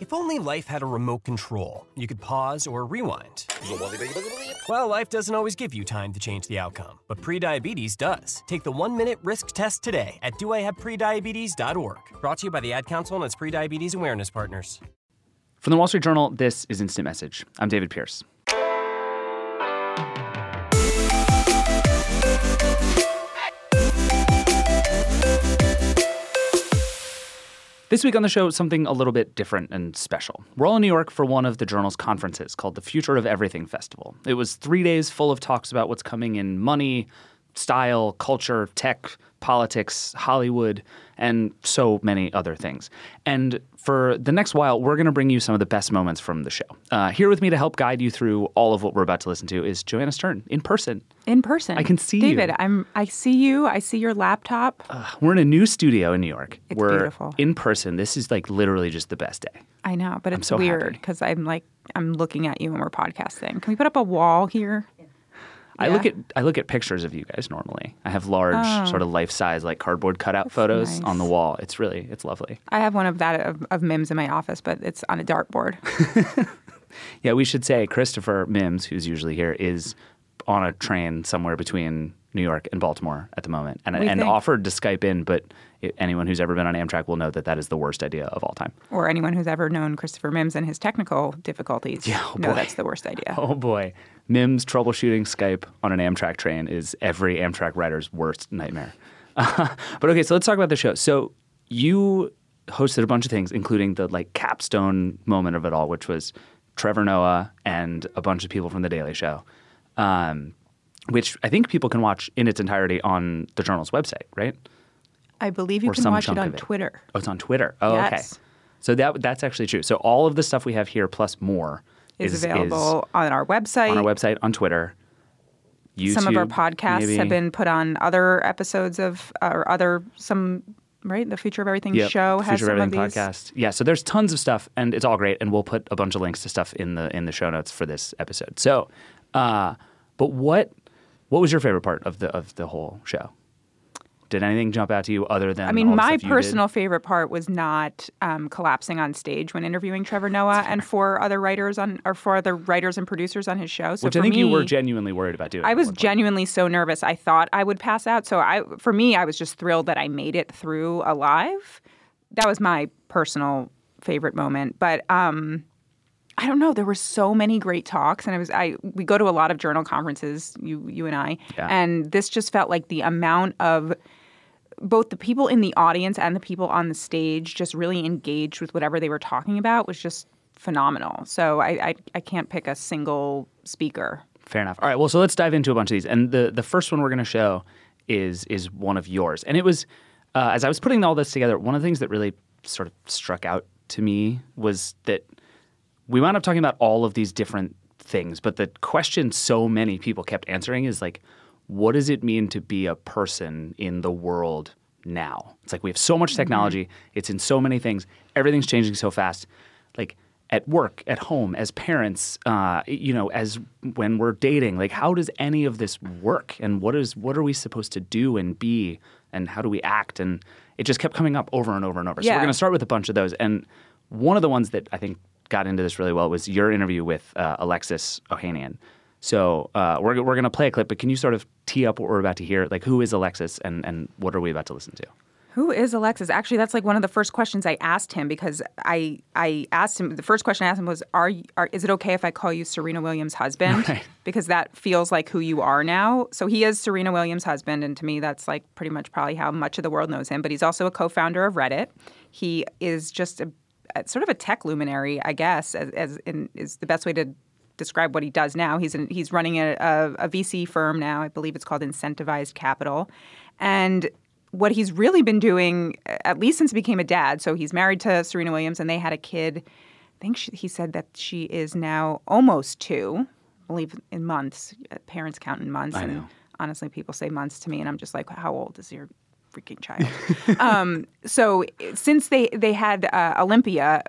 If only life had a remote control, you could pause or rewind. Well, life doesn't always give you time to change the outcome, but prediabetes does. Take the one minute risk test today at doihaveprediabetes.org. Brought to you by the Ad Council and its prediabetes awareness partners. From the Wall Street Journal, this is Instant Message. I'm David Pierce. This week on the show, something a little bit different and special. We're all in New York for one of the journal's conferences called the Future of Everything Festival. It was three days full of talks about what's coming in money, style, culture, tech, politics, Hollywood, and so many other things. And for the next while, we're going to bring you some of the best moments from the show. Uh, here with me to help guide you through all of what we're about to listen to is Joanna Stern in person. In person, I can see David. you. I'm. I see you. I see your laptop. We're in a new studio in New York. It's we're beautiful. in person. This is like literally just the best day. I know, but it's so weird because I'm like I'm looking at you and we're podcasting. Can we put up a wall here? I look at I look at pictures of you guys normally. I have large, oh. sort of life size, like cardboard cutout photos nice. on the wall. It's really it's lovely. I have one of that of, of Mims in my office, but it's on a dartboard. Yeah, we should say Christopher Mims, who's usually here, is on a train somewhere between New York and Baltimore at the moment, and We and think- offered to Skype in, but it, anyone who's ever been on Amtrak will know that that is the worst idea of all time. or anyone who's ever known Christopher Mims and his technical difficulties Yeah, oh know that's the worst idea. Oh boy, Mims troubleshooting Skype on an Amtrak train is every Amtrak rider's worst nightmare. but okay, so let's talk about the show. So you hosted a bunch of things, including the like capstone moment of it all, which was Trevor Noah and a bunch of people from The Daily Show, um, which I think people can watch in its entirety on the Journal's website, right? I believe you can watch it on it. Twitter. Oh, it's on Twitter. Oh, okay. So that that's actually true. So all of the stuff we have here plus more Is, available on our website. on our website, on Twitter. YouTube, some of our podcasts maybe. have been put on other episodes of or other some right the future of everything Yep. show has Future some of of Everything these podcast. Yeah, so there's tons of stuff, and it's all great, and we'll put a bunch of links to stuff in the in the show notes for this episode. So, uh, but what what was your favorite part of the of the whole show? Did anything jump out to you other than? I mean, my stuff you did? personal favorite part was not um, collapsing on stage when interviewing Trevor Noah and four other writers on or four other writers and producers on his show. So which I think me, you were genuinely worried about doing. I was point. genuinely so nervous. I thought I would pass out. So I, for me, I was just thrilled that I made it through alive. That was my personal favorite moment. But um, I don't know. There were so many great talks, and I was I we go to a lot of journal conferences, you you and I, Yeah. and this just felt like the amount of both the people in the audience and the people on the stage just really engaged with whatever they were talking about was just phenomenal. So I I, I can't pick a single speaker. Fair enough. All right. Well, so let's dive into a bunch of these. And the the first one we're going to show is is one of yours. And it was uh, as I was putting all this together, one of the things that really sort of struck out to me was that we wound up talking about all of these different things, but the question so many people kept answering is like, what does it mean to be a person in the world now? It's like we have so much technology, it's in so many things, everything's changing so fast. Like at work, at home, as parents, uh, you know, as when we're dating, like how does any of this work? And what is what are we supposed to do and be and how do we act? And it just kept coming up over and over and over. So we're going to start with a bunch of those. And one of the ones that I think got into this really well was your interview with uh, Alexis Ohanian. So uh, we're, we're going to play a clip, but can you sort of tee up what we're about to hear? Like, who is Alexis and, and what are we about to listen to? Who is Alexis? Actually, that's like one of the first questions I asked him because I I asked him the first question I asked him was are, you- are is it okay if I call you Serena Williams' husband? Right. Because that feels like who you are now. So he is Serena Williams' husband, and to me, that's like pretty much probably how much of the world knows him. But he's also a co-founder of Reddit. He is just a, a sort of a tech luminary, I guess, as, as in, is the best way to describe what he does now. He's he's running a, a, a VC firm now. I believe it's called Initialized Capital, and what he's really been doing, at least since he became a dad. So he's married to Serena Williams, and they had a kid. I think she, he said that she is now almost two. I believe in months. Parents count in months. I and know. honestly, people say months to me, and I'm just like, how old is your freaking child? um, so since they they had uh, Olympia,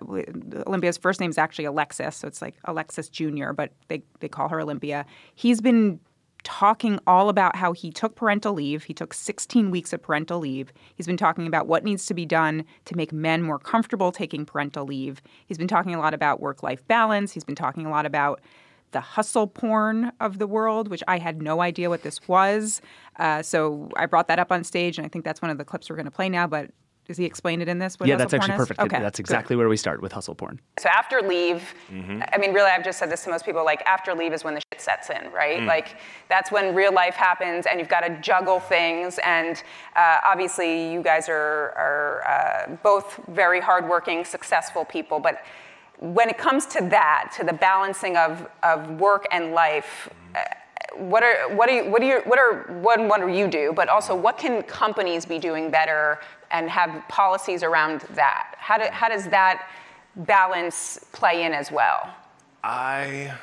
Olympia's first name is actually Alexis, so it's like Alexis Junior, but they they call her Olympia. He's been talking all about how he took parental leave. He took 16 weeks of parental leave. He's been talking about what needs to be done to make men more comfortable taking parental leave. He's been talking a lot about work life balance. He's been talking a lot about the hustle porn of the world, which I had no idea what this was. Uh, so I brought that up on stage, and I think that's one of the clips we're going to play now. But does he explain it in this? yeah, that's actually is? perfect. Okay, that's exactly good. where we start with hustle porn. So after leave, mm-hmm. I mean, really, I've just said this to most people. Like after leave is when the shit sets in, right? Mm. Like that's when real life happens, and you've got to juggle things. And uh, obviously, you guys are are uh, both very hardworking, successful people, but when it comes to that, to the balancing of, of work and life, uh, what are what are you, what are what are what, what do you do? But also, what can companies be doing better and have policies around that? How do, how does that balance play in as well? I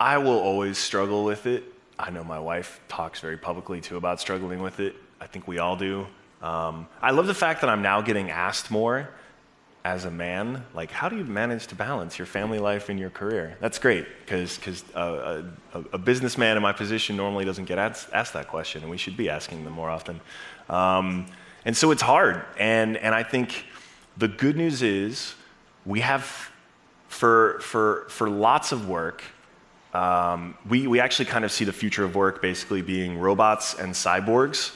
I will always struggle with it. I know my wife talks very publicly too about struggling with it. I think we all do. Um, I love the fact that I'm now getting asked more as a man, like how do you manage to balance your family life and your career? That's great because because uh, a, a, businessman in my position normally doesn't get asked, asked, that question, and we should be asking them more often. Um, and so it's hard, and and I think the good news is we have for for for lots of work. Um, we, we actually kind of see the future of work basically being robots and cyborgs.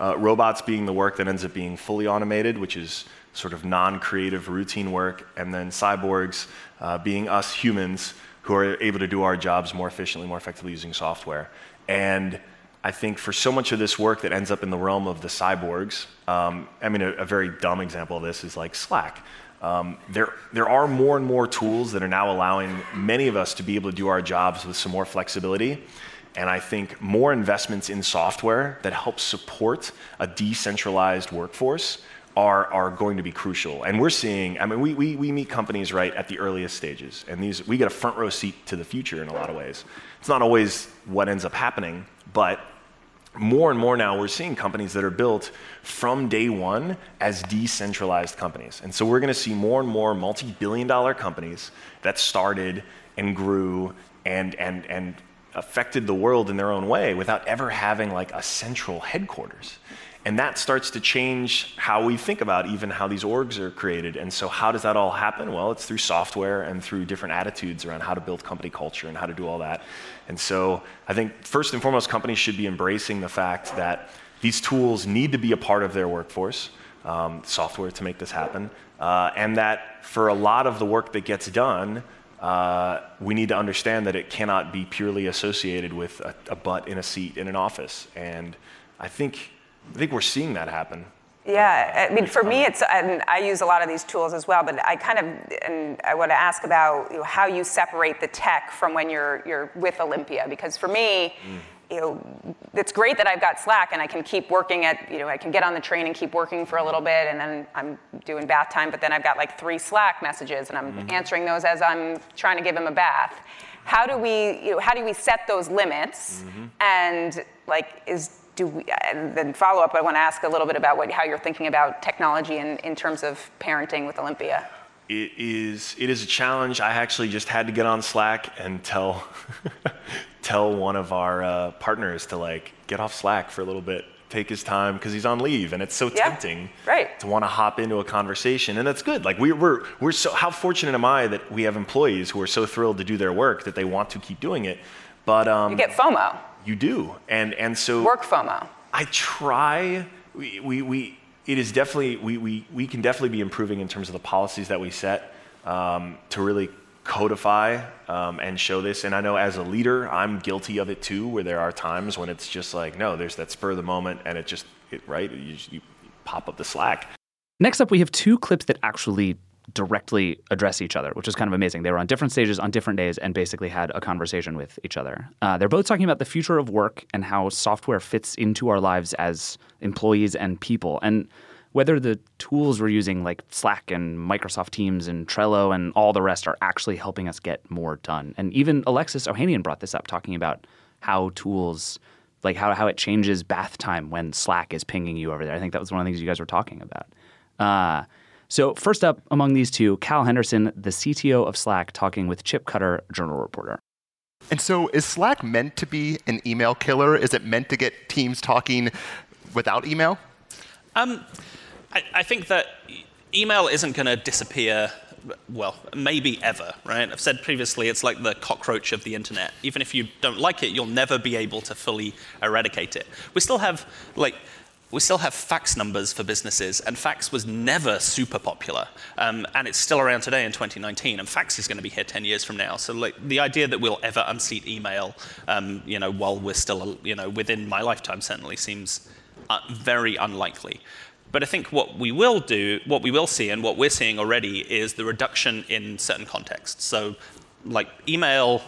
Uh, robots being the work that ends up being fully automated, which is sort of non creative routine work, and then cyborgs uh, being us humans who are able to do our jobs more efficiently, more effectively using software. And I think for so much of this work that ends up in the realm of the cyborgs, um, I mean, a, a, very dumb example of this is like Slack. Um, there, there are more and more tools that are now allowing many of us to be able to do our jobs with some more flexibility. And I think more investments in software that help support a decentralized workforce are, are going to be crucial. And we're seeing, I mean, we, we, we meet companies right at the earliest stages, and these, we get a front row seat to the future in a lot of ways. It's not always what ends up happening, but more and more now we're seeing companies that are built from day one as decentralized companies. And so we're going to see more and more multi billion dollar companies that started and grew and, and, and affected the world in their own way without ever having like a central headquarters. And that starts to change how we think about even how these orgs are created. And so, how does that all happen? Well, it's through software and through different attitudes around how to build company culture and how to do all that. And so, I think first and foremost, companies should be embracing the fact that these tools need to be a part of their workforce, um, software to make this happen, uh, and that for a lot of the work that gets done, uh, we need to understand that it cannot be purely associated with a, a butt in a seat in an office. And I think I think we're seeing that happen. Yeah, I mean, for me, it's, and I use a lot of these tools as well, but I kind of, and I want to ask about you know, how you separate the tech from when you're, you're with Olympia, because for me, mm. you know, it's great that I've got Slack and I can keep working at, you know, I can get on the train and keep working for a little bit, and then I'm doing bath time, but then I've got like three Slack messages, and I'm mm-hmm. answering those as I'm trying to give him a bath. How do we, you know, how do we set those limits? Mm-hmm. And like, is do we, and then follow up, I want to ask a little bit about what, how you're thinking about technology in, in terms of parenting with Olympia. It is, it is a challenge. I actually just had to get on Slack and tell, tell one of our uh, partners to like get off Slack for a little bit, take his time because he's on leave, and it's so yeah, tempting right. to want to hop into a conversation, and that's good. Like we, we're, we're so how fortunate am I that we have employees who are so thrilled to do their work that they want to keep doing it. But um, you get FOMO. You do, and and so work FOMO. I try. We we, we it is definitely we, we we can definitely be improving in terms of the policies that we set um, to really codify um, and show this. And I know as a leader, I'm guilty of it too, where there are times when it's just like, no, there's that spur of the moment, and it just it right. You, you pop up the slack. Next up, we have two clips that actually directly address each other, which is kind of amazing. They were on different stages on different days and basically had a conversation with each other. Uh, they're both talking about the future of work and how software fits into our lives as employees and people. And whether the tools we're using, like Slack and Microsoft Teams and Trello and all the rest, are actually helping us get more done. And even Alexis Ohanian brought this up, talking about how tools, like how, how it changes bath time when Slack is pinging you over there. I think that was one of the things you guys were talking about. Uh, so, first up among these two, Cal Henderson, the CTO of Slack, talking with Chip Cutter, journal reporter. And so, is Slack meant to be an email killer? Is it meant to get teams talking without email? Um, I, I think that email isn't going to disappear well, maybe ever, right? I've said previously it's like the cockroach of the internet. Even if you don't like it, you'll never be able to fully eradicate it. We still have like we still have fax numbers for businesses, and fax was never super popular, um, and it's still around today in 2019. And fax is going to be here 10 years from now. So, like the idea that we'll ever unseat email, um, you know, while we're still, you know, within my lifetime, certainly seems uh, very unlikely. But I think what we will do, what we will see, and what we're seeing already is the reduction in certain contexts. So, like email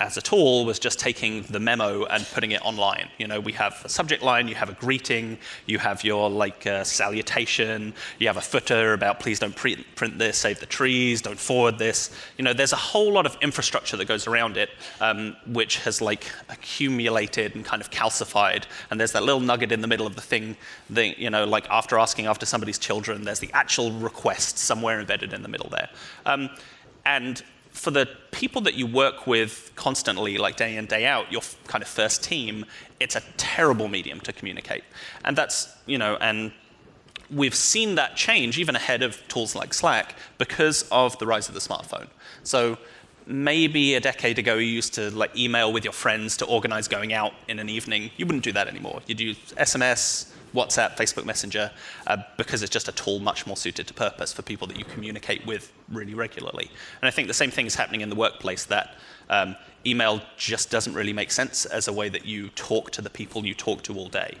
as a tool was just taking the memo and putting it online. You know, we have a subject line, you have a greeting, you have your like uh, salutation, you have a footer about please don't print, print this, save the trees, don't forward this. You know, there's a whole lot of infrastructure that goes around it, um, which has like accumulated and kind of calcified. And there's that little nugget in the middle of the thing, that, you know, like after asking after somebody's children, there's the actual request somewhere embedded in the middle there. Um, and for the people that you work with constantly, like day in, day out, your kind of first team, it's a terrible medium to communicate. And that's, you know, and we've seen that change even ahead of tools like Slack because of the rise of the smartphone. So maybe a decade ago you used to like email with your friends to organize going out in an evening. You wouldn't do that anymore. You'd use SMS, WhatsApp, Facebook Messenger, uh, because it's just a tool much more suited to purpose for people that you communicate with really regularly. And I think the same thing is happening in the workplace that um, email just doesn't really make sense as a way that you talk to the people you talk to all day.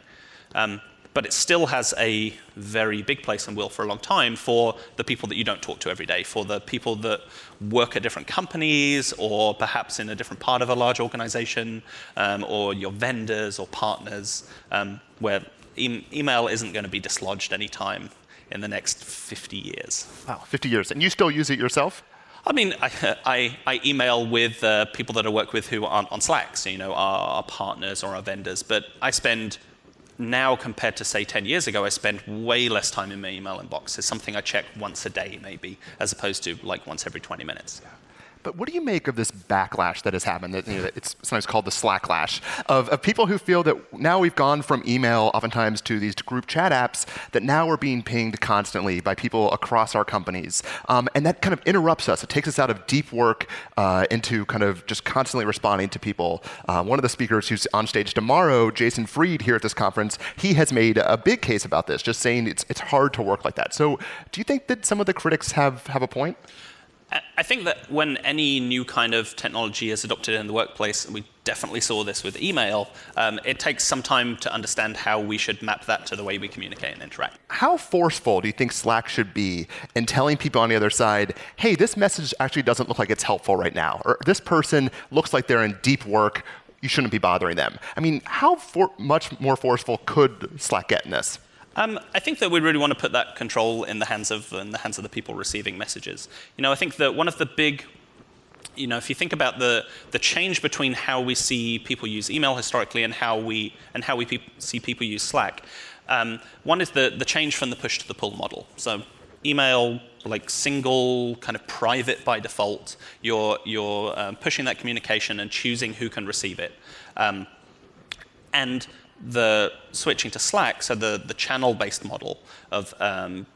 Um, but it still has a very big place and will for a long time for the people that you don't talk to every day, for the people that work at different companies or perhaps in a different part of a large organization, um, or your vendors or partners, um, where e- email isn't going to be dislodged anytime in the next 50 years. Wow, 50 years. And you still use it yourself? I mean, I, I, I email with uh, people that I work with who aren't on Slack, so, you know, our, our partners or our vendors, but I spend now compared to say 10 years ago, I spend way less time in my email inbox. It's something I check once a day, maybe, as opposed to like once every 20 minutes. But what do you make of this backlash that has happened? That, you know, it's sometimes called the slacklash of, of people who feel that now we've gone from email oftentimes to these group chat apps that now we're being pinged constantly by people across our companies. Um, and that kind of interrupts us. It takes us out of deep work uh, into kind of just constantly responding to people. Uh, one of the speakers who's on stage tomorrow, Jason Fried, here at this conference, he has made a big case about this, just saying it's, it's hard to work like that. So do you think that some of the critics have, have a point? I think that when any new kind of technology is adopted in the workplace, and we definitely saw this with email, um, it takes some time to understand how we should map that to the way we communicate and interact. How forceful do you think Slack should be in telling people on the other side, hey, this message actually doesn't look like it's helpful right now, or this person looks like they're in deep work, you shouldn't be bothering them? I mean, how for- much more forceful could Slack get in this? Um, I think that we really want to put that control in the hands of in the hands of the people receiving messages. You know, I think that one of the big you know, if you think about the, the change between how we see people use email historically and how we and how we pe- see people use Slack, um, one is the the change from the push to the pull model. So, email like single kind of private by default. You're you're um, pushing that communication and choosing who can receive it, um, and the switching to Slack, so the, the channel-based model of um,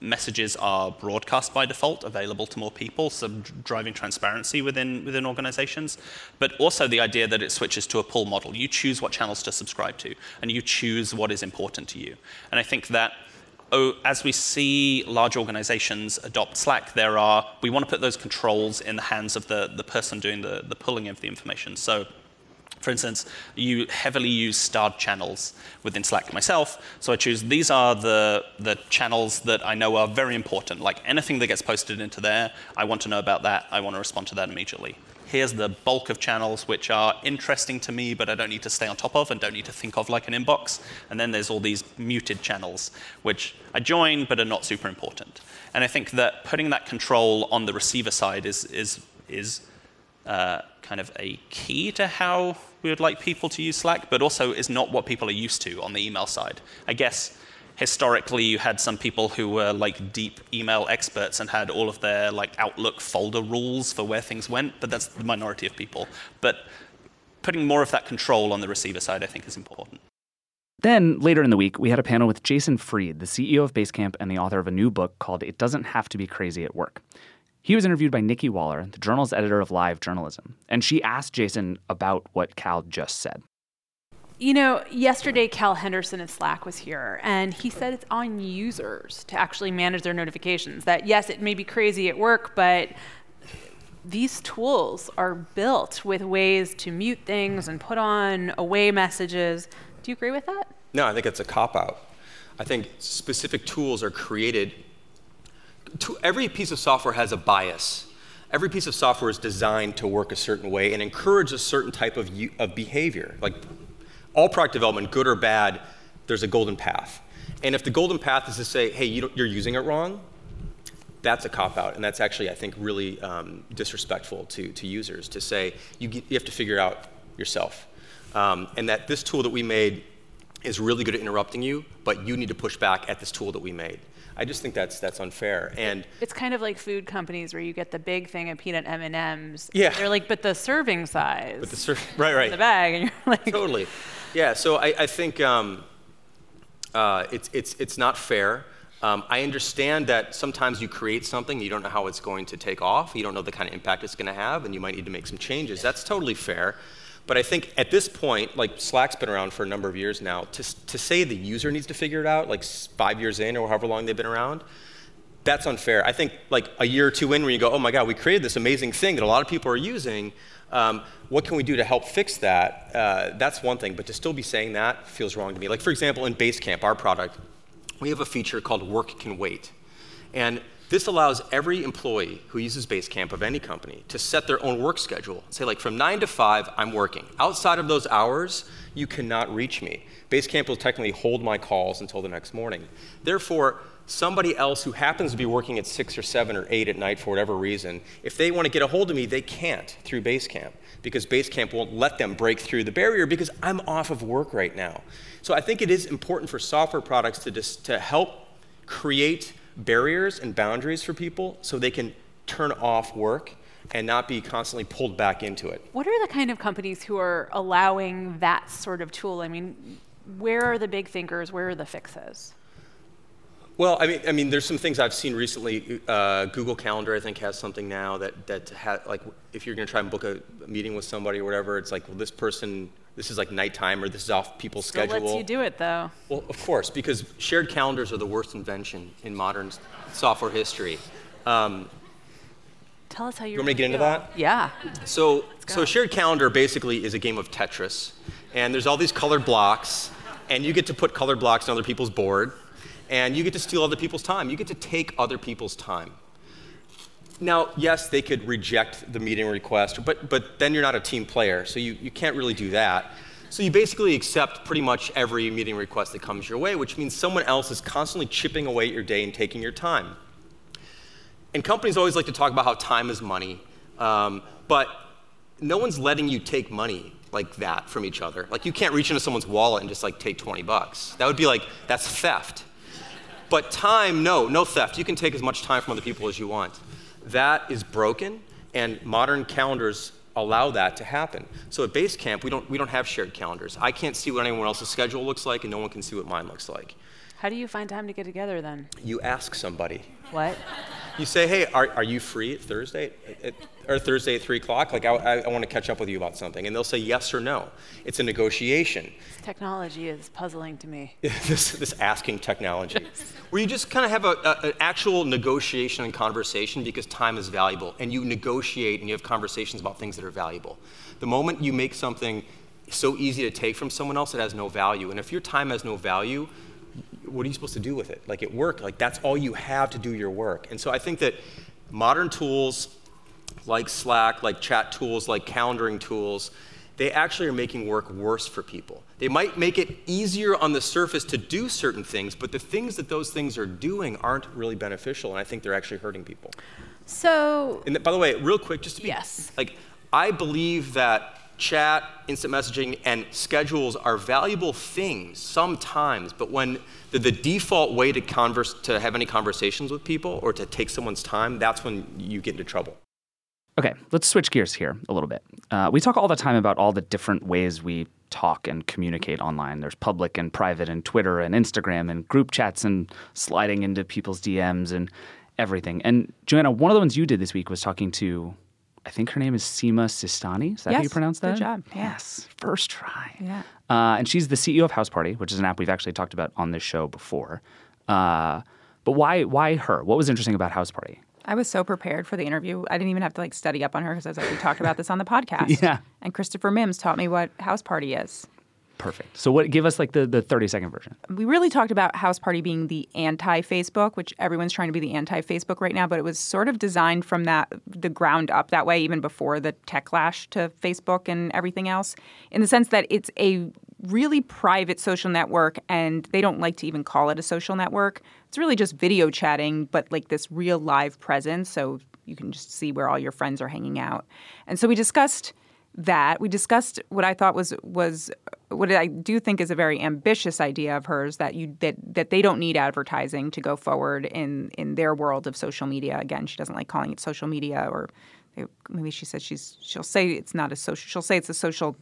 messages are broadcast by default, available to more people, so driving transparency within, within organizations, but also the idea that it switches to a pull model. You choose what channels to subscribe to, and you choose what is important to you. And I think that oh, as we see large organizations adopt Slack, there are, we want to put those controls in the hands of the, the person doing the, the pulling of the information. So for instance, you heavily use starred channels within Slack myself. So I choose these are the, the channels that I know are very important. Like anything that gets posted into there, I want to know about that. I want to respond to that immediately. Here's the bulk of channels which are interesting to me, but I don't need to stay on top of and don't need to think of like an inbox. And then there's all these muted channels, which I join but are not super important. And I think that putting that control on the receiver side is, is, is uh, kind of a key to how we would like people to use Slack, but also is not what people are used to on the email side. I guess historically you had some people who were like deep email experts and had all of their like Outlook folder rules for where things went, but that's the minority of people. But putting more of that control on the receiver side, I think, is important. Then, later in the week, we had a panel with Jason Fried, the CEO of Basecamp and the author of a new book called It Doesn't Have to Be Crazy at Work. He was interviewed by Nikki Waller, the journal's editor of Live Journalism, and she asked Jason about what Cal just said. You know, yesterday Cal Henderson of Slack was here, and he said it's on users to actually manage their notifications. That yes, it may be crazy at work, but these tools are built with ways to mute things and put on away messages. Do you agree with that? No, I think it's a cop out. I think specific tools are created. To, every piece of software has a bias. Every piece of software is designed to work a certain way and encourage a certain type of, of behavior. Like all product development, good or bad, there's a golden path. And if the golden path is to say, hey, you are using it wrong, that's a cop out. And that's actually, I think, really um, disrespectful to, to users to say, you, you have to figure out yourself. Um, and that this tool that we made is really good at interrupting you, but you need to push back at this tool that we made. I just think that's that's unfair. And it's kind of like food companies where you get the big thing of peanut M and M's. Yeah. They're like, but the serving size. But the ser- right, right. The bag, and you're like. Totally. Yeah. So I, I think um, uh, it's it's it's not fair. Um, I understand that sometimes you create something, you don't know how it's going to take off, you don't know the kind of impact it's going to have, and you might need to make some changes. That's totally fair. But I think at this point, like Slack's been around for a number of years now, to, to say the user needs to figure it out, like five years in or however long they've been around, that's unfair. I think like a year or two in, when you go, oh my God, we created this amazing thing that a lot of people are using. Um, what can we do to help fix that? Uh, that's one thing, but to still be saying that feels wrong to me. Like, for example, in Basecamp, our product, we have a feature called Work Can Wait. And this allows every employee who uses Basecamp of any company to set their own work schedule. Say, like, from 9 to 5, I'm working. Outside of those hours, you cannot reach me. Basecamp will technically hold my calls until the next morning. Therefore, somebody else who happens to be working at 6 or 7 or 8 at night for whatever reason, if they want to get a hold of me, they can't through Basecamp because Basecamp won't let them break through the barrier because I'm off of work right now. So I think it is important for software products to, dis- to help create barriers and boundaries for people so they can turn off work and not be constantly pulled back into it. What are the kind of companies who are allowing that sort of tool? I mean, where are the big thinkers? Where are the fixes? Well, I mean, I mean, there's some things I've seen recently. Uh, Google Calendar, I think, has something now that that ha- like if you're going to try and book a meeting with somebody or whatever, it's like, well, this person this is like nighttime or this is off people's Still schedule. lets you do it though. Well, of course, because shared calendars are the worst invention in modern software history. Um, Tell us how you're. you want me to get into that? Yeah. So, so a shared calendar basically is a game of Tetris, and there's all these colored blocks, and you get to put colored blocks on other people's board, and you get to steal other people's time. You get to take other people's time. Now, yes, they could reject the meeting request, but, but then you're not a team player, so you, you can't really do that. So you basically accept pretty much every meeting request that comes your way, which means someone else is constantly chipping away at your day and taking your time. And companies always like to talk about how time is money, um, but no one's letting you take money like that from each other. Like you can't reach into someone's wallet and just like take 20 bucks. That would be like, that's theft. But time, no, no theft. You can take as much time from other people as you want. That is broken, and modern calendars allow that to happen. So at Basecamp, we don't, we don't have shared calendars. I can't see what anyone else's schedule looks like, and no one can see what mine looks like. How do you find time to get together then? You ask somebody. What? You say, hey, are, are you free Thursday? At, at, or Thursday at 3 o'clock? Like, I, I, I want to catch up with you about something. And they'll say yes or no. It's a negotiation. This technology is puzzling to me. this, this asking technology. where you just kind of have a, a, an actual negotiation and conversation because time is valuable. And you negotiate and you have conversations about things that are valuable. The moment you make something so easy to take from someone else, it has no value. And if your time has no value, what are you supposed to do with it? Like at work, like that's all you have to do your work. And so I think that modern tools like Slack, like chat tools, like calendaring tools, they actually are making work worse for people. They might make it easier on the surface to do certain things, but the things that those things are doing aren't really beneficial, and I think they're actually hurting people. So. And by the way, real quick, just to be yes. like, I believe that chat, instant messaging, and schedules are valuable things sometimes, but when the, default way to converse to have any conversations with people or to take someone's time, that's when you get into trouble. Okay, let's switch gears here a little bit. Uh, we talk all the time about all the different ways we talk and communicate online. There's public and private and Twitter and Instagram and group chats and sliding into people's DMs and everything. And Joanna, one of the ones you did this week was talking to I think her name is Sima Sistani. Is that yes, how you pronounce that? Good job. Yes, first try. Yeah. Uh, and she's the CEO of House Party, which is an app we've actually talked about on this show before. Uh, but why why her? What was interesting about House Party? I was so prepared for the interview. I didn't even have to like study up on her because I was like, we talked about this on the podcast. yeah. And Christopher Mims taught me what House Party is. Perfect. So what give us like the, the 30 second version. We really talked about House Party being the anti-Facebook, which everyone's trying to be the anti-Facebook right now, but it was sort of designed from that the ground up that way even before the techlash to Facebook and everything else in the sense that it's a really private social network and they don't like to even call it a social network. It's really just video chatting but like this real live presence so you can just see where all your friends are hanging out. And so we discussed that. We discussed what I thought was was what I do think is a very ambitious idea of hers that you that that they don't need advertising to go forward in in their world of social media. Again, she doesn't like calling it social media, or maybe she says she's she'll say it's not a social. She'll say it's a social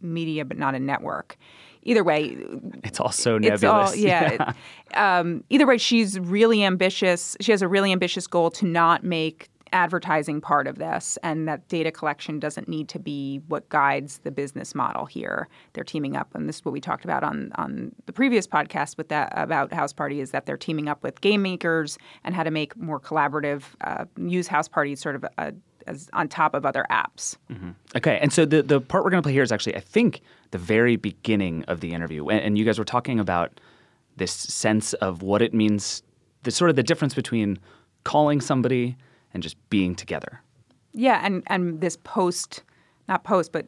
media, but not a network. Either way, it's also nebulous. It's all, yeah. yeah. um, either way, she's really ambitious. She has a really ambitious goal to not make advertising part of this and that data collection doesn't need to be what guides the business model here. They're teaming up, and this is what we talked about on, on the previous podcast with that about House Party is that they're teaming up with game makers and how to make more collaborative, uh, use House Party sort of a, as on top of other apps. Mm-hmm. Okay, and so the the part we're going to play here is actually I think the very beginning of the interview, and, and you guys were talking about this sense of what it means, the sort of the difference between calling somebody and just being together. Yeah, and and this post, not post, but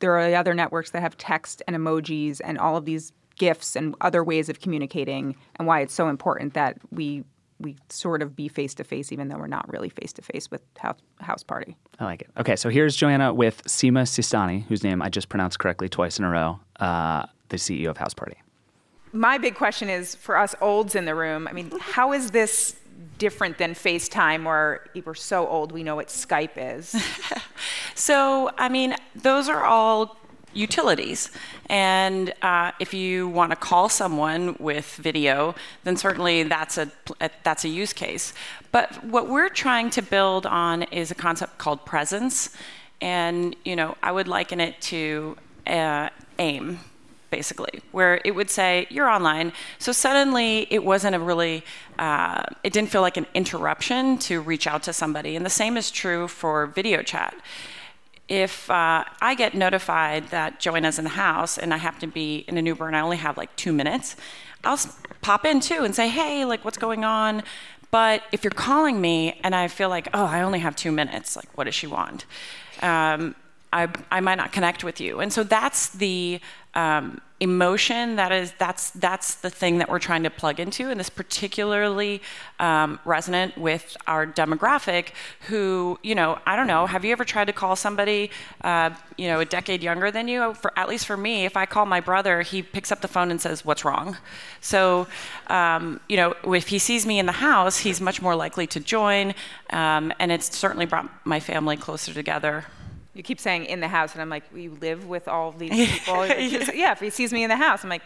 there are other networks that have text and emojis and all of these gifs and other ways of communicating, and why it's so important that we we sort of be face to face, even though we're not really face to face with house, house Party. I like it. Okay, so here's Joanna with Sima Sistani, whose name I just pronounced correctly twice in a row, uh, the CEO of House Party. My big question is for us olds in the room. I mean, how is this different than FaceTime, where we're so old we know what Skype is? so, I mean, those are all utilities. And uh, if you want to call someone with video, then certainly that's a, that's a use case. But what we're trying to build on is a concept called presence. And, you know, I would liken it to uh, AIM basically, where it would say, You're online. So suddenly it wasn't a really, uh, it didn't feel like an interruption to reach out to somebody. And the same is true for video chat. If uh, I get notified that Joanna's in the house and I have to be in an Uber and I only have like two minutes, I'll pop in too and say, Hey, like, what's going on? But if you're calling me and I feel like, oh, I only have two minutes, like, what does she want? Um, I, I might not connect with you. And so that's the um, emotion that is that's that's the thing that we're trying to plug into. And this particularly um, resonant with our demographic who you know i don't know have you ever tried to call somebody uh, you know a decade younger than you? For at least for me if i call my brother he picks up the phone and says what's wrong? So um, you know if he sees me in the house he's much more likely to join um, and it's certainly brought my family closer together you keep saying in the house, and I'm like, you live with all these people. yeah. yeah, if he sees me in the house, I'm like,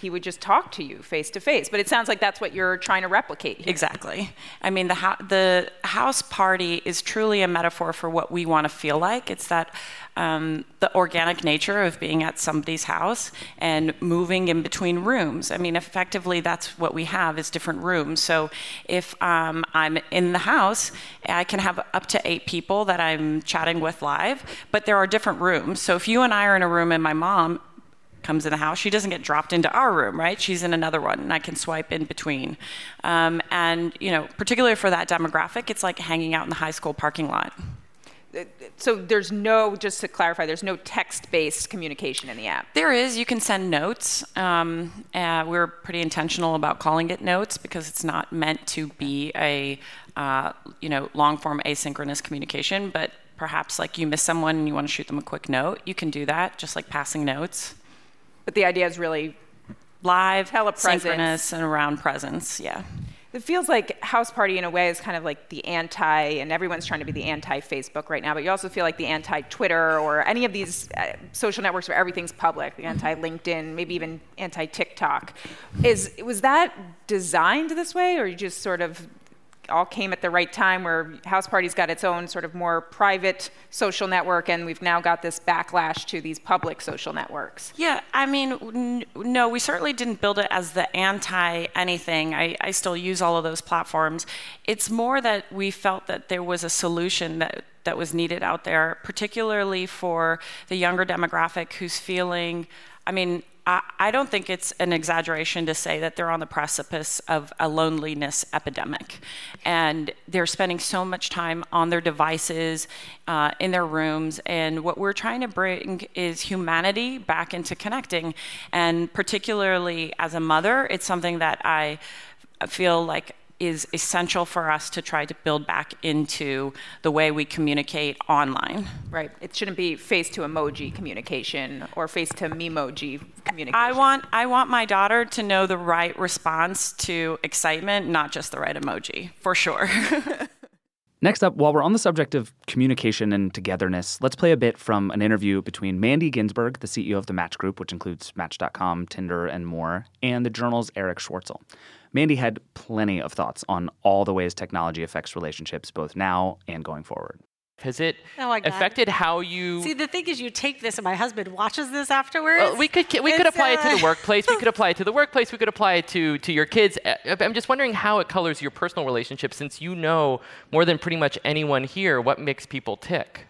he would just talk to you face to face. But it sounds like that's what you're trying to replicate. Here. Exactly. I mean, the, the house party is truly a metaphor for what we want to feel like. It's that um, the organic nature of being at somebody's house and moving in between rooms. I mean, effectively, that's what we have is different rooms. So if um, I'm in the house, I can have up to eight people that I'm chatting with live, but there are different rooms. So if you and I are in a room and my mom comes in the house, she doesn't get dropped into our room, right? She's in another one, and I can swipe in between. Um, and you know, particularly for that demographic, it's like hanging out in the high school parking lot. so there's no, just to clarify, there's no text-based communication in the app. There is. You can send notes. Um, uh, we're pretty intentional about calling it notes because it's not meant to be a, uh, you know, long-form asynchronous communication. But perhaps like you miss someone and you want to shoot them a quick note, you can do that, just like passing notes. But the idea is really live, telepresence, synchronous, and around presence. Yeah. It feels like House Party in a way is kind of like the anti, and everyone's trying to be the anti Facebook right now, but you also feel like the anti Twitter or any of these uh, social networks where everything's public, the anti LinkedIn, maybe even anti TikTok. Is was that designed this way, or you just sort of all came at the right time where House Party's got its own sort of more private social network, and we've now got this backlash to these public social networks. Yeah, I mean, n- no, we certainly didn't build it as the anti anything. I, I still use all of those platforms. It's more that we felt that there was a solution that that was needed out there, particularly for the younger demographic who's feeling. I mean, I, don't think it's an exaggeration to say that they're on the precipice of a loneliness epidemic. And they're spending so much time on their devices, uh, in their rooms. And what we're trying to bring is humanity back into connecting. And particularly as a mother, it's something that I feel like is essential for us to try to build back into the way we communicate online. Right. It shouldn't be face to emoji communication or face to memoji communication. I want I want my daughter to know the right response to excitement, not just the right emoji, for sure. Next up, while we're on the subject of communication and togetherness, let's play a bit from an interview between Mandy Ginsberg, the CEO of the Match Group, which includes Match.com, Tinder, and more, and the journal's Erich Schwartzel. Mandy had plenty of thoughts on all the ways technology affects relationships both now and going forward. Has it oh affected how you see? The thing is, you take this, and my husband watches this afterwards. Well, we could we could apply uh... it to the workplace. We could apply it to the workplace. We could apply it to to your kids. Uh, I'm just wondering how it colors your personal relationship, since you know more than pretty much anyone here what makes people tick.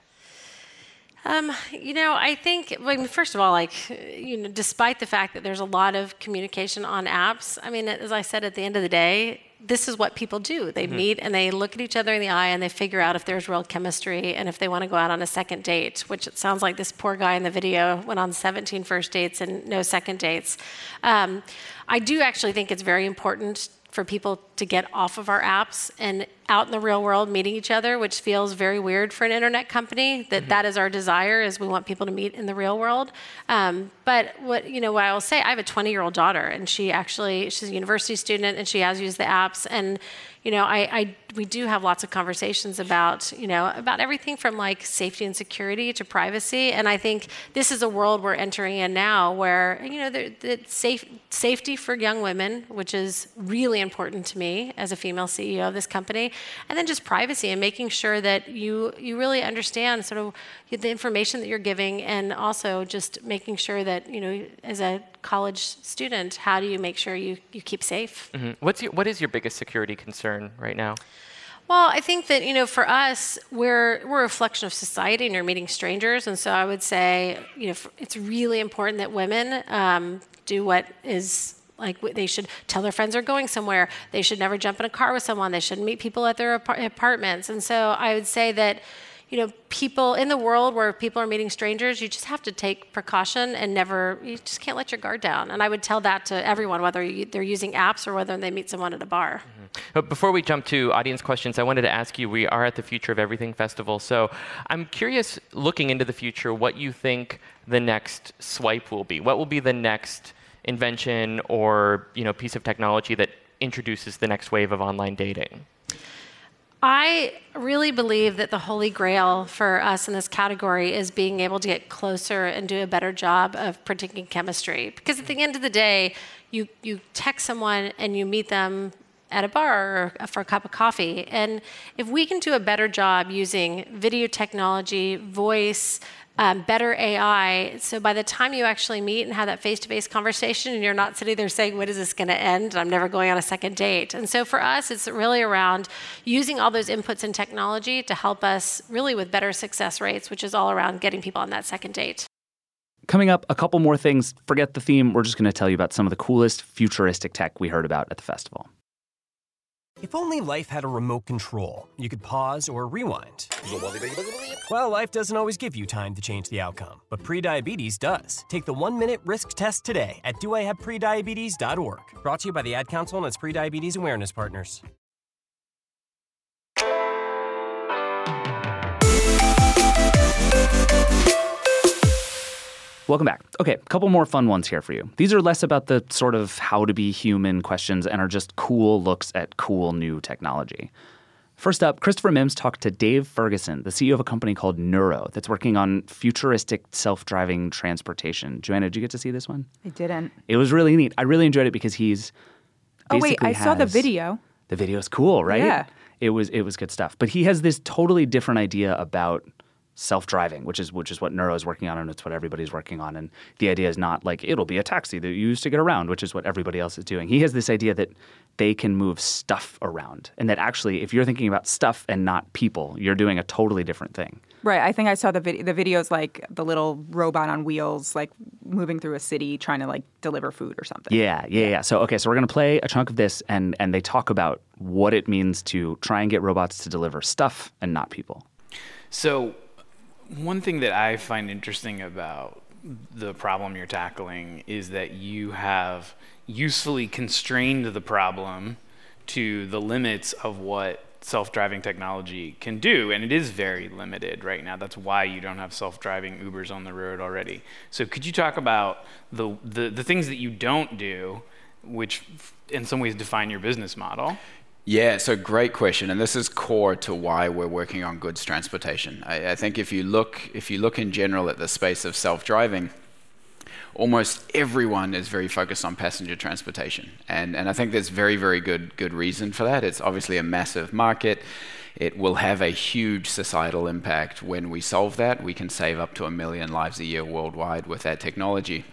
Um, you know, I think, I mean, first of all, like, you know, despite the fact that there's a lot of communication on apps, I mean, as I said, at the end of the day, this is what people do. They mm-hmm. meet and they look at each other in the eye and they figure out if there's real chemistry and if they want to go out on a second date, which it sounds like this poor guy in the video went on 17 first dates and no second dates. Um, I do actually think it's very important for people to get off of our apps and out in the real world meeting each other, which feels very weird for an internet company. That, mm-hmm. that is our desire is we want people to meet in the real world. Um, but what you know, what I will say, I have a 20 year old daughter, and she actually she's a university student, and she has used the apps, and you know, I, I, we do have lots of conversations about, you know, about everything from like safety and security to privacy. And I think this is a world we're entering in now where, you know, the, the safe, safety for young women, which is really important to me as a female CEO of this company, and then just privacy and making sure that you, you really understand sort of the information that you're giving and also just making sure that, you know, as a college student, how do you make sure you, you keep safe? Mm-hmm. What's your, what is your biggest security concern right now? Well, I think that you know, for us, we're we're a reflection of society, and you're meeting strangers, and so I would say, you know, it's really important that women um, do what is like they should tell their friends they're going somewhere. They should never jump in a car with someone. They shouldn't meet people at their apartments. And so I would say that you know, people in the world where people are meeting strangers, you just have to take precaution and never, you just can't let your guard down. And I would tell that to everyone, whether you, they're using apps or whether they meet someone at a bar. Mm-hmm. But before we jump to audience questions, I wanted to ask you we are at the Future of Everything Festival. So I'm curious, looking into the future, what you think the next swipe will be. What will be the next invention or you know, piece of technology that introduces the next wave of online dating? I really believe that the holy grail for us in this category is being able to get closer and do a better job of predicting chemistry. Because at the end of the day, you, you text someone and you meet them at a bar or for a cup of coffee. And if we can do a better job using video technology, voice, um, better AI. So by the time you actually meet and have that face to face conversation, and you're not sitting there saying, When is this going to end? I'm never going on a second date. And so for us, it's really around using all those inputs in technology to help us really with better success rates, which is all around getting people on that second date. Coming up, a couple more things. Forget the theme. We're just going to tell you about some of the coolest futuristic tech we heard about at the festival. If only life had a remote control, you could pause or rewind. Well, life doesn't always give you time to change the outcome, but prediabetes does. Take the one minute risk test today at doihaveprediabetes.org. Brought to you by the Ad Council and its prediabetes awareness partners. Welcome back. Okay, a couple more fun ones here for you. These are less about the sort of how to be human questions and are just cool looks at cool new technology. First up, Christopher Mims talked to Dave Ferguson, the CEO of a company called Nuro that's working on futuristic self driving transportation. Joanna, did you get to see this one? I didn't. It was really neat. I really enjoyed it because he's. Oh wait, I saw the video. The video's cool, right? Yeah. It was it was good stuff. But he has this totally different idea about self-driving, which is which is what Nuro is working on and it's what everybody's working on. And the idea is not like it'll be a taxi that you use to get around, which is what everybody else is doing. He has this idea that they can move stuff around. And that actually if you're thinking about stuff and not people, you're doing a totally different thing. Right. I think I saw the video. The videos like the little robot on wheels, like moving through a city trying to like deliver food or something. Yeah, yeah, yeah. So okay, so we're gonna play a chunk of this, and and they talk about what it means to try and get robots to deliver stuff and not people. So, one thing that I find interesting about the problem you're tackling is that you have usefully constrained the problem to the limits of what self-driving technology can do and it is very limited right now. That's why you don't have self-driving ubers on the road already. So could you talk about the the, the things that you don't do which in some ways define your business model Yeah, so great question, and this is core to why we're working on goods transportation. I, I think if you look, if you look in general at the space of self-driving, almost everyone is very focused on passenger transportation, and and I think there's very very good good reason for that. It's obviously a massive market. It will have a huge societal impact when we solve that. We can save up to a million lives a year worldwide with that technology.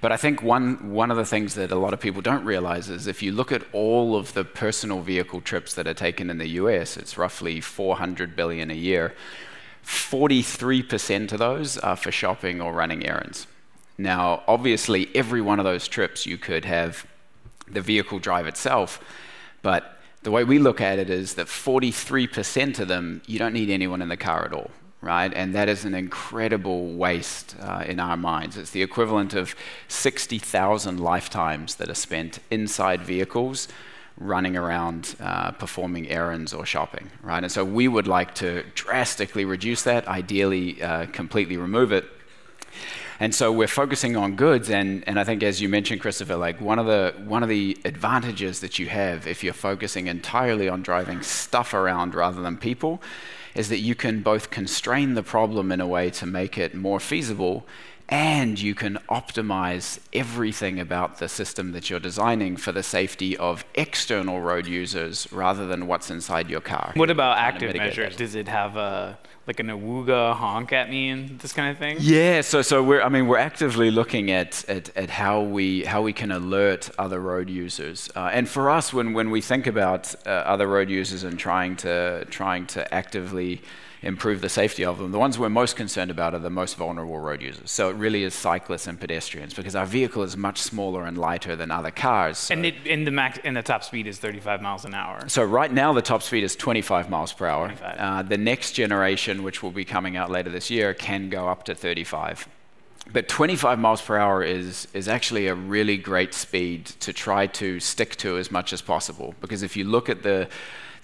But I think one, one of the things that a lot of people don't realize is if you look at all of the personal vehicle trips that are taken in the US, it's roughly 400 billion a year. 43% of those are for shopping or running errands. Now, obviously, every one of those trips you could have the vehicle drive itself, but the way we look at it is that 43% of them, you don't need anyone in the car at all right? And that is an incredible waste uh, in our minds. It's the equivalent of 60,000 lifetimes that are spent inside vehicles running around uh, performing errands or shopping, right? And so we would like to drastically reduce that, ideally uh, completely remove it. And so we're focusing on goods, and, and I think as you mentioned, Christopher, like one of the one of the advantages that you have if you're focusing entirely on driving stuff around rather than people is that you can both constrain the problem in a way to make it more feasible and you can optimize everything about the system that you're designing for the safety of external road users rather than what's inside your car. What about active measures? that. Does it have a like an awooga honk at me and this kind of thing? Yeah, so so we're I mean we're actively looking at at, at how we how we can alert other road users, uh, and for us when when we think about uh, other road users and trying to trying to actively improve the safety of them, the ones we're most concerned about are the most vulnerable road users. So it really is cyclists and pedestrians because our vehicle is much smaller and lighter than other cars. So And it, and the max and the top speed is 35 miles an hour. so right now the top speed is 25 miles per hour. Uh, the next generation, which will be coming out later this year, can go up to 35. But 25 miles per hour is, is actually a really great speed to try to stick to as much as possible. Because if you look at the,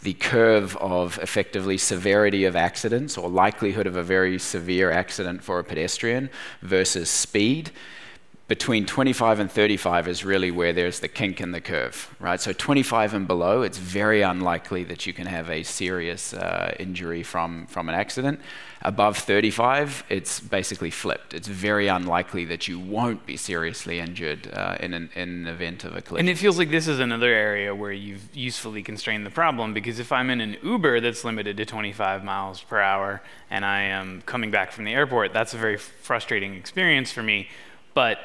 the curve of effectively severity of accidents or likelihood of a very severe accident for a pedestrian versus speed, between 25 and 35 is really where there's the kink in the curve, right? So 25 and below, it's very unlikely that you can have a serious uh, injury from, from an accident. Above 35, it's basically flipped. It's very unlikely that you won't be seriously injured uh, in, an, in an event of a collision. And it feels like this is another area where you've usefully constrained the problem because if I'm in an Uber that's limited to 25 miles per hour and I am coming back from the airport, that's a very frustrating experience for me. But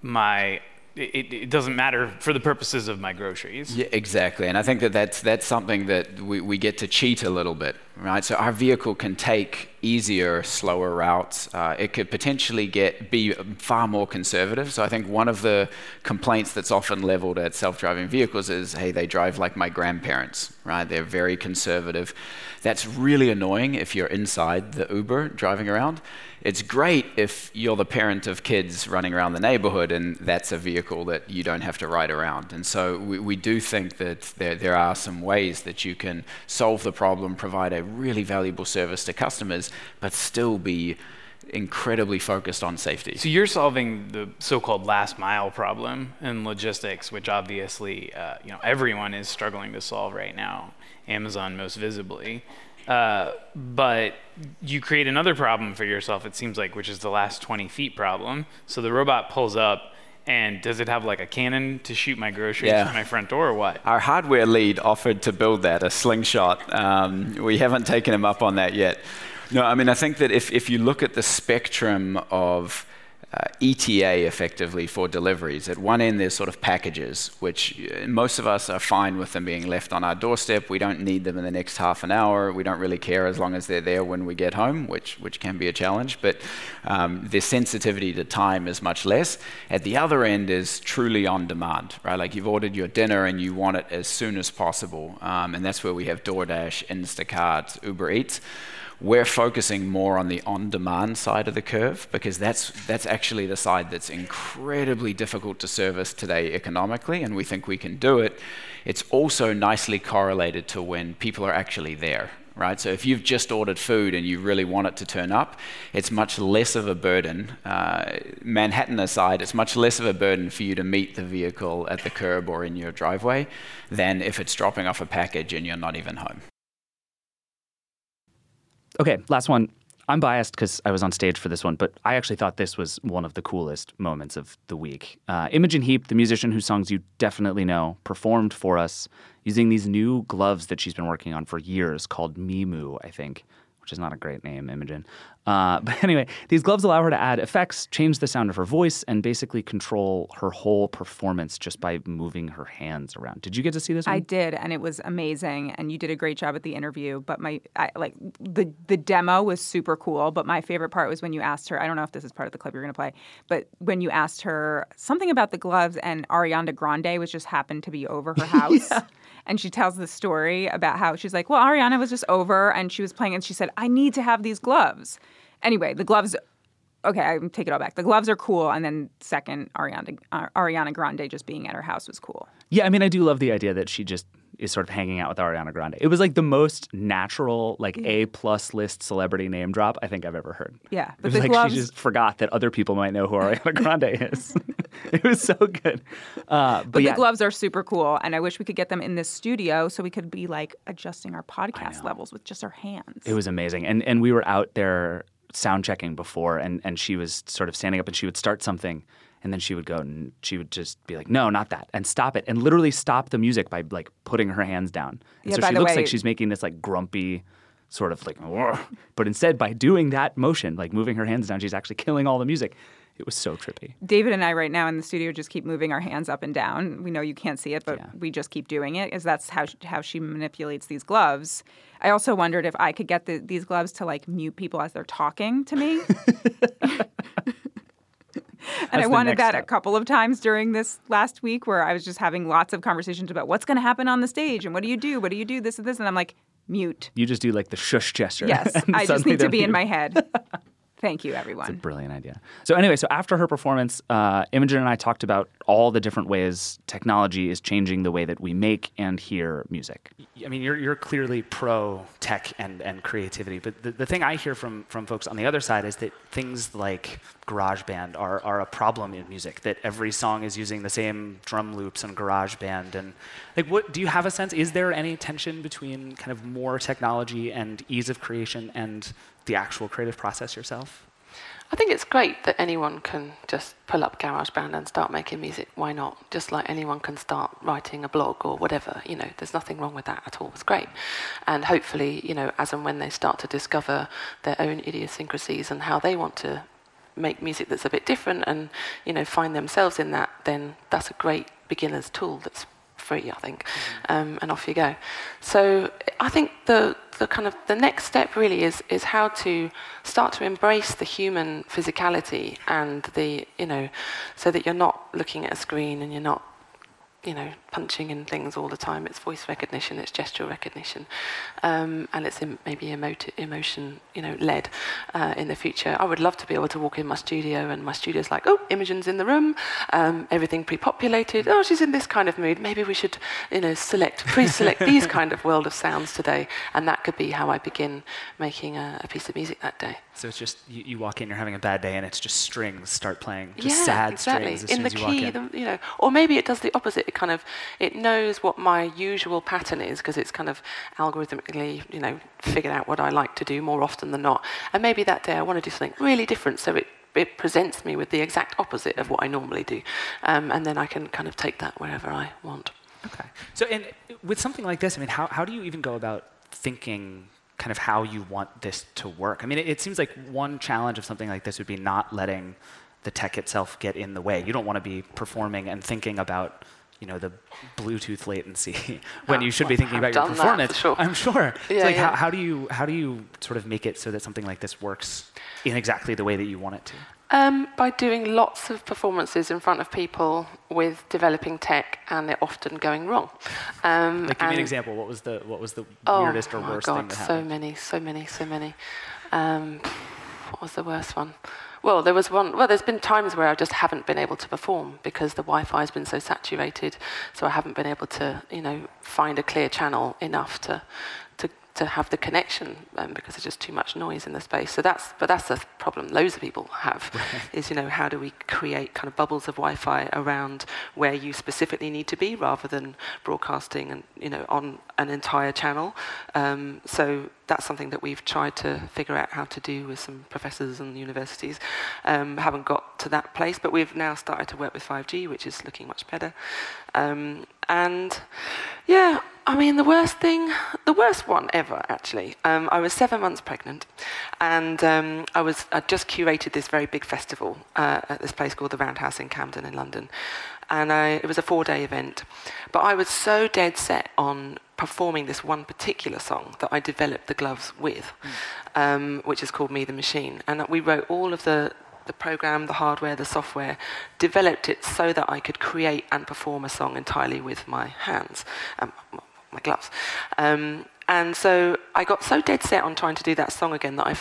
my it, it doesn't matter for the purposes of my groceries. Yeah, exactly. And I think that that's, that's something that we, we get to cheat a little bit, right? So our vehicle can take easier, slower routes. Uh, it could potentially get be far more conservative. So I think one of the complaints that's often leveled at self-driving vehicles is, hey, they drive like my grandparents, right? They're very conservative. That's really annoying if you're inside the Uber driving around. It's great if you're the parent of kids running around the neighborhood and that's a vehicle that you don't have to ride around. And so we, we do think that there, there are some ways that you can solve the problem, provide a really valuable service to customers, but still be incredibly focused on safety. So you're solving the so-called last mile problem in logistics, which obviously uh, you know everyone is struggling to solve right now. Amazon most visibly. Uh, but you create another problem for yourself, it seems like, which is the last 20 feet problem. So the robot pulls up, and does it have like a cannon to shoot my groceries Yeah. to my front door or what? Our hardware lead offered to build that, a slingshot. Um, we haven't taken him up on that yet. No, I mean, I think that if, if you look at the spectrum of uh, ETA effectively for deliveries, at one end there's sort of packages, which uh, most of us are fine with them being left on our doorstep. We don't need them in the next half an hour. We don't really care as long as they're there when we get home, which, which can be a challenge. But um, sensitivity to time is much less. At the other end is truly on demand, right? Like you've ordered your dinner and you want it as soon as possible. Um, and that's where we have DoorDash, Instacart, Uber Eats we're focusing more on the on-demand side of the curve because that's that's actually the side that's incredibly difficult to service today economically, and we think we can do it. It's also nicely correlated to when people are actually there. Right, so if you've just ordered food and you really want it to turn up, it's much less of a burden. Uh, Manhattan aside, it's much less of a burden for you to meet the vehicle at the curb or in your driveway than if it's dropping off a package and you're not even home. Okay, last one. I'm biased because I was on stage for this one, but I actually thought this was one of the coolest moments of the week. Uh, Imogen Heap, the musician whose songs you definitely know, performed for us using these new gloves that she's been working on for years called Mimu, I think, which is not a great name, Imogen. Uh, but anyway, these gloves allow her to add effects, change the sound of her voice, and basically control her whole performance just by moving her hands around. Did you get to see this one? I did, and it was amazing. And you did a great job at the interview. But my, I, like the the demo was super cool. But my favorite part was when you asked her. I don't know if this is part of the clip you're going to play, but when you asked her something about the gloves, and Ariana Grande was just happened to be over her house. And she tells the story about how she's like, well, Ariana was just over and she was playing, and she said, I need to have these gloves. Anyway, the gloves okay, I take it all back. The gloves are cool, and then second, Ariana uh, Ariana Grande just being at her house was cool. Yeah, I mean, I do love the idea that she just is sort of hanging out with Ariana Grande. It was like the most natural, like A plus list celebrity name drop I think I've ever heard. Yeah, It but was the like gloves. she just forgot that other people might know who Ariana Grande is. it was so good. Uh, but But yeah, the gloves are super cool, and I wish we could get them in this studio so we could be like adjusting our podcast levels with just our hands. It was amazing. And and we were out there sound checking before and, and she was sort of standing up and she would start something and then she would go and she would just be like, No, not that and stop it and literally stop the music by like putting her hands down. And Yeah, so she looks way- like she's making this like grumpy sort of like "Whoa." but instead by doing that motion, like moving her hands down, she's actually killing all the music. It was so trippy. David and I right now in the studio just keep moving our hands up and down. We know you can't see it, but we just keep doing it. Is that's how how she manipulates these gloves. I also wondered if I could get the, these gloves to like mute people as they're talking to me. and I wanted that a couple of times during this last week where I was just having lots of conversations about what's going to happen on the stage and what do you do? What do you do? This and this. And I'm like, mute. You just do like the shush gesture. Yes, I just need to be in my head. Thank you, everyone. It's a brilliant idea. So anyway, so after her performance, uh, Imogen and I talked about all the different ways technology is changing the way that we make and hear music. I mean, you're, you're clearly pro tech and, and creativity, but the, the thing I hear from, from folks on the other side is that things like GarageBand are, are a problem in music, that every song is using the same drum loops and GarageBand. And like, what do you have a sense? Is there any tension between kind of more technology and ease of creation and the actual creative process yourself? I think it's great that anyone can just pull up GarageBand and start making music. Why not? Just like anyone can start writing a blog or whatever. You know, there's nothing wrong with that at all. It's great. And hopefully, you know, as and when they start to discover their own idiosyncrasies and how they want to make music that's a bit different and, you know, find themselves in that, then that's a great beginner's tool that's free, I think, um, and off you go. So I think the the kind of the next step really is is how to start to embrace the human physicality and the you know, so that you're not looking at a screen and you're not you know, punching in things all the time. It's voice recognition, it's gesture recognition, um, and it's maybe emoti- emotion, you know, led uh, in the future. I would love to be able to walk in my studio and my studio's like, oh, Imogen's in the room, um, everything pre-populated. Oh, she's in this kind of mood. Maybe we should, you know, select, pre-select these kind of world of sounds today, and that could be how I begin making a, a piece of music that day. So it's just you, you walk in, you're having a bad day, and it's just strings start playing, just yeah, sad exactly. strings as in soon the as you walk key, in. the, you know, or maybe it does the opposite. It kind of it knows what my usual pattern is because it's kind of algorithmically, you know, figured out what I like to do more often than not. And maybe that day I want to do something really different, so it it presents me with the exact opposite of what I normally do, um, and then I can kind of take that wherever I want. Okay. So, and with something like this, I mean, how, how do you even go about thinking kind of how you want this to work? I mean, it, it seems like one challenge of something like this would be not letting the tech itself get in the way. You don't want to be performing and thinking about, you know, the Bluetooth latency when Oh, you should be thinking I've about your done that, for performance. sure. I'm sure. Yeah, it's like yeah. how, how do you how do you sort of make it so that something like this works in exactly the way that you want it to? Um, by doing lots of performances in front of people with developing tech and it often going wrong. Um, Like, give me an example. What was the what was the Oh, weirdest or worst God, thing that happened? so many, so many, so many. Um, what was the worst one? Well, there was one. Well, there's been times where I just haven't been able to perform because the Wi-Fi has been so saturated, so I haven't been able to, you know, find a clear channel enough to, to, to have the connection um, because there's just too much noise in the space. So that's, but that's the problem loads of people have, is you know, how do we create kind of bubbles of Wi-Fi around where you specifically need to be rather than broadcasting and you know on an entire channel. Um, so that's something that we've tried to figure out how to do with some professors and universities. Um, haven't got to that place, but we've now started to work with 5G, which is looking much better. Um, and yeah, I mean, the worst thing, the worst one ever, actually. Um, I was seven months pregnant, and um, I was I just curated this very big festival uh, at this place called the Roundhouse in Camden in London, and I, it was a four-day event. But I was so dead set on performing this one particular song that I developed the gloves with, um, which is called Me the Machine, and we wrote all of the the program, the hardware, the software, developed it so that I could create and perform a song entirely with my hands, um, my gloves. Um, and so I got so dead set on trying to do that song again that I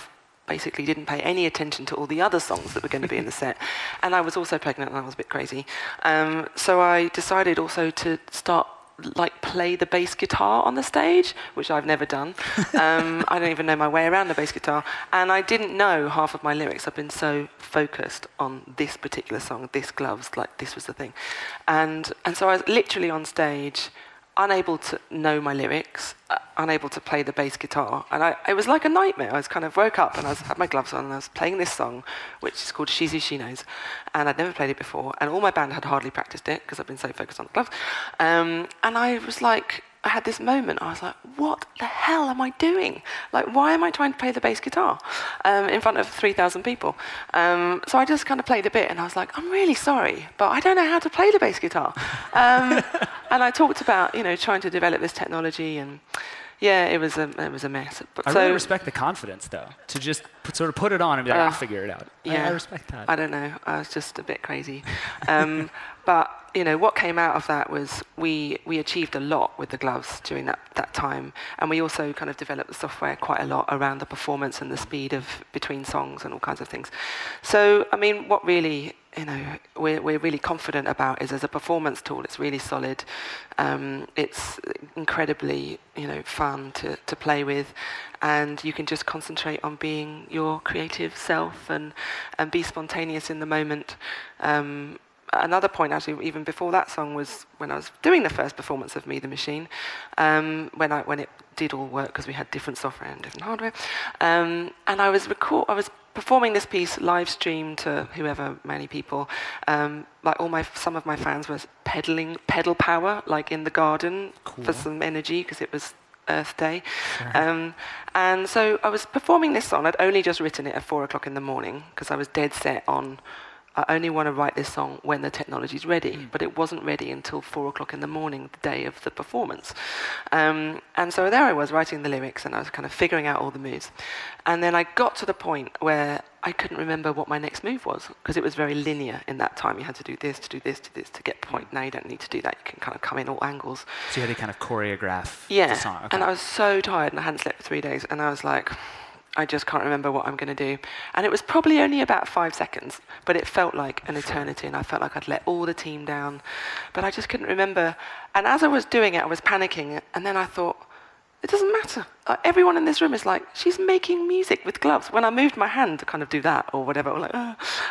basically didn't pay any attention to all the other songs that were going to be in the set. And I was also pregnant and I was a bit crazy. Um, so I decided also to start like play the bass guitar on the stage, which I've never done. Um, I don't even know my way around the bass guitar, and I didn't know half of my lyrics. I've been so focused on this particular song, this gloves, like this was the thing, and and so I was literally on stage, unable to know my lyrics, uh, unable to play the bass guitar, and I, it was like a nightmare. I was kind of woke up and I was, had my gloves on and I was playing this song, which is called She's Who She Knows, and I'd never played it before, and all my band had hardly practiced it because I've been so focused on the gloves, um, and I was like. I had this moment. I was like, "What the hell am I doing? Like, why am I trying to play the bass guitar um, in front of 3,000 people?" Um, so I just kind of played a bit, and I was like, "I'm really sorry, but I don't know how to play the bass guitar." Um, and I talked about, you know, trying to develop this technology, and yeah, it was a it was a mess. But I so really respect the confidence, though, to just put, sort of put it on and be like, Uh, I'll figure it out. I- yeah, I, respect that. I don't know. I was just a bit crazy. Um, but you know, what came out of that was we we achieved a lot with the gloves during that, that time, and we also kind of developed the software quite a lot around the performance and the speed of between songs and all kinds of things. So I mean, what really you know we're we're really confident about is as a performance tool, it's really solid. Um, it's incredibly you know fun to to play with, and you can just concentrate on being your creative self and and be spontaneous in the moment. Um, another point, actually, even before that song, was when I was doing the first performance of Me the Machine, um, when I when it did all work because we had different software and different hardware, um, and I was record I was performing this piece live stream to whoever many people. Um, like all my some of my fans were pedaling pedal power like in the garden for some energy because it was Earth Day. Um, and so I was performing this song. I'd only just written it at four o'clock in the morning because I was dead set on I only want to write this song when the technology's ready. But it wasn't ready until four o'clock in the morning, the day of the performance. Um, and so there I was writing the lyrics and I was kind of figuring out all the moves. And then I got to the point where I couldn't remember what my next move was because it was very linear in that time. You had to do this, to do this, to this, to get point. Now you don't need to do that. You can kind of come in all angles. So you had to kind of choreograph Yeah. the song. Okay. And I was so tired and I hadn't slept for three days. And I was like, I just can't remember what I'm going to do. And it was probably only about five seconds, but it felt like an eternity. And I felt like I'd let all the team down. But I just couldn't remember. And as I was doing it, I was panicking. And then I thought, it doesn't matter. Uh, everyone in this room is like, she's making music with gloves. When I moved my hand to kind of do that or whatever, like,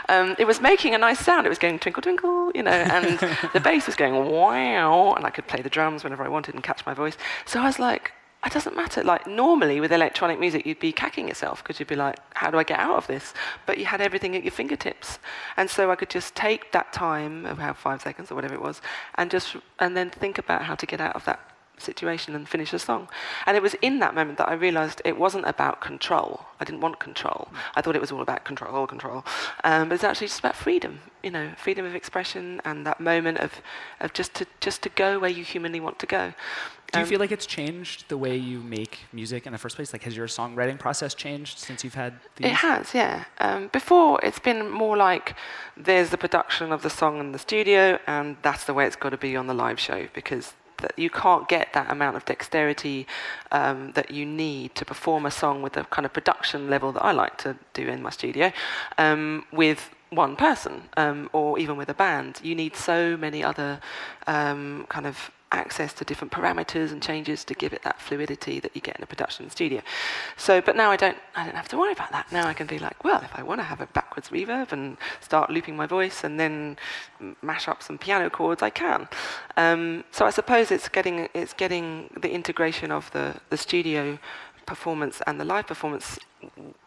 um, it was making a nice sound. It was going twinkle, twinkle, you know, and the bass was going wow, and I could play the drums whenever I wanted and catch my voice. So I was like, it doesn't matter. Like normally with electronic music, you'd be cacking yourself because you'd be like, how do I get out of this? But you had everything at your fingertips, and so I could just take that time, about five seconds or whatever it was, and just and then think about how to get out of that situation and finish a song. And it was in that moment that I realized it wasn't about control. I didn't want control. I thought it was all about control, control. Um, but it's actually just about freedom, you know, freedom of expression and that moment of, of just to just to go where you humanly want to go. Do you Um, feel like it's changed the way you make music in the first place? Like, has your songwriting process changed since you've had these? It has, yeah. Um, before, it's been more like there's the production of the song in the studio, and that's the way it's got to be on the live show because that you can't get that amount of dexterity um, that you need to perform a song with the kind of production level that I like to do in my studio um, with one person um, or even with a band. You need so many other um, kind of access to different parameters and changes to give it that fluidity that you get in a production studio. So, but now I don't, I don't have to worry about that. Now I can be like, well, if I want to have a backwards reverb and start looping my voice and then mash up some piano chords, I can. Um, so I suppose it's getting, it's getting the integration of the, the studio performance and the live performance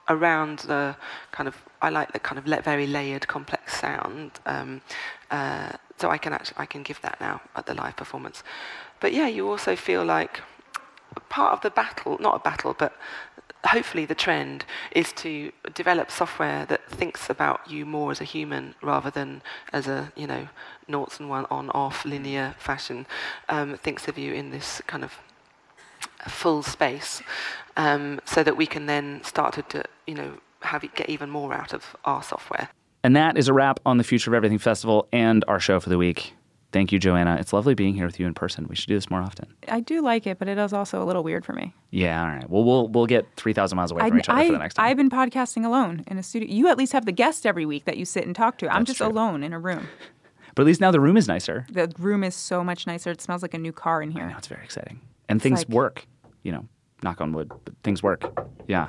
around the kind of I like the kind of very layered, complex sound. Um, uh, so I can actually I can give that now at the live performance. But yeah, you also feel like part of the battle, not a battle, but hopefully the trend is to develop software that thinks about you more as a human rather than as a you know noughts and one on off linear fashion. Um, thinks of you in this kind of full space, um, so that we can then start to, you know have get even more out of our software. And that is a wrap on the Future of Everything Festival and our show for the week. Thank you, Joanna. It's lovely being here with you in person. We should do this more often. I do like it, but it is also a little weird for me. Yeah, all right. Well, we'll we'll get 3,000 miles away from I, each other for the next time. I've been podcasting alone in a studio. You at least have the guest every week that you sit and talk to. I'm just true. alone in a room. But at least now the room is nicer. The room is so much nicer. It smells like a new car in here. It's very exciting. And things like- work, you know, knock on wood, but things work. Yeah.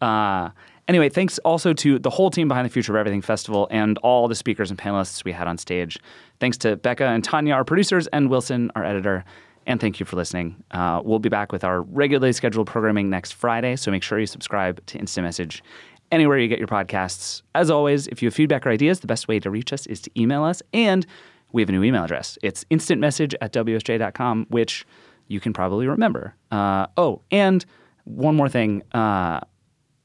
Uh, anyway, thanks also to the whole team behind the Future of Everything Festival and all the speakers and panelists we had on stage. Thanks to Becca and Tanya, our producers, and Wilson, our editor. And thank you for listening. Uh, we'll be back with our regularly scheduled programming next Friday, so make sure you subscribe to Instant Message anywhere you get your podcasts. As always, if you have feedback or ideas, the best way to reach us is to email us. And we have a new email address. It's instantmessage at WSJ.com, which you can probably remember. Uh, oh, and one more thing. Uh,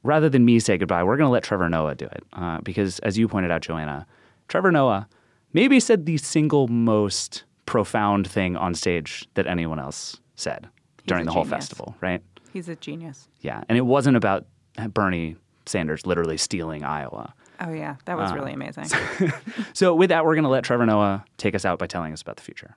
rather than me say goodbye, we're going to let Trevor Noah do it. Uh, because as you pointed out, Joanna, Trevor Noah maybe said the single most profound thing on stage that anyone else said during a the whole festival, right? He's a genius. Yeah. And it wasn't about Bernie Sanders literally stealing Iowa. Oh yeah, that was really amazing. So with that, we're going to let Trevor Noah take us out by telling us about the future.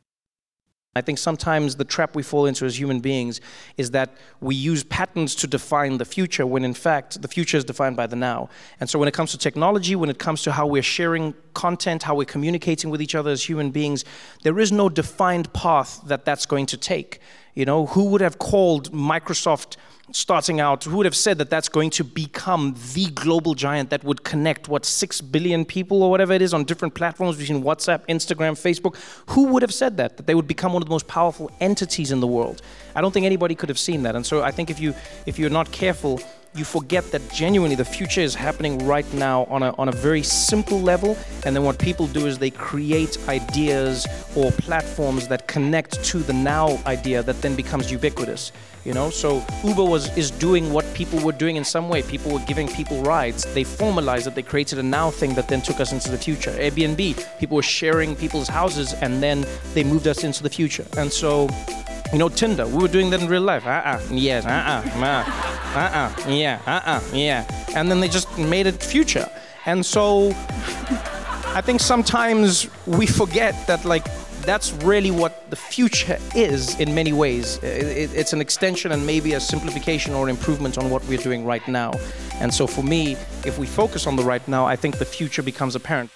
I think sometimes the trap we fall into as human beings is that we use patterns to define the future when in fact the future is defined by the now. And so when it comes to technology, when it comes to how we're sharing content, how we're communicating with each other as human beings, there is no defined path that that's going to take. You know, who would have called Microsoft starting out, who would have said that that's going to become the global giant that would connect, what, six billion people or whatever it is on different platforms between WhatsApp, Instagram, Facebook? Who would have said that? That they would become one of the most powerful entities in the world? I don't think anybody could have seen that. And so I think if, you, if you're not careful, you forget that genuinely the future is happening right now on a, on a very simple level. And then what people do is they create ideas or platforms that connect to the now idea that then becomes ubiquitous. You know, so Uber was is doing what people were doing in some way. People were giving people rides. They formalized it. They created a now thing that then took us into the future. Airbnb, people were sharing people's houses, and then they moved us into the future. And so you know, Tinder, we were doing that in real life. Uh-uh, yes, uh-uh, uh, uh-uh, yeah, uh-uh, yeah. And then they just made it future. And so I think sometimes we forget that, like, that's really what the future is in many ways. It, it's an extension and maybe a simplification or improvement on what we're doing right now. And so for me, if we focus on the right now, I think the future becomes apparent.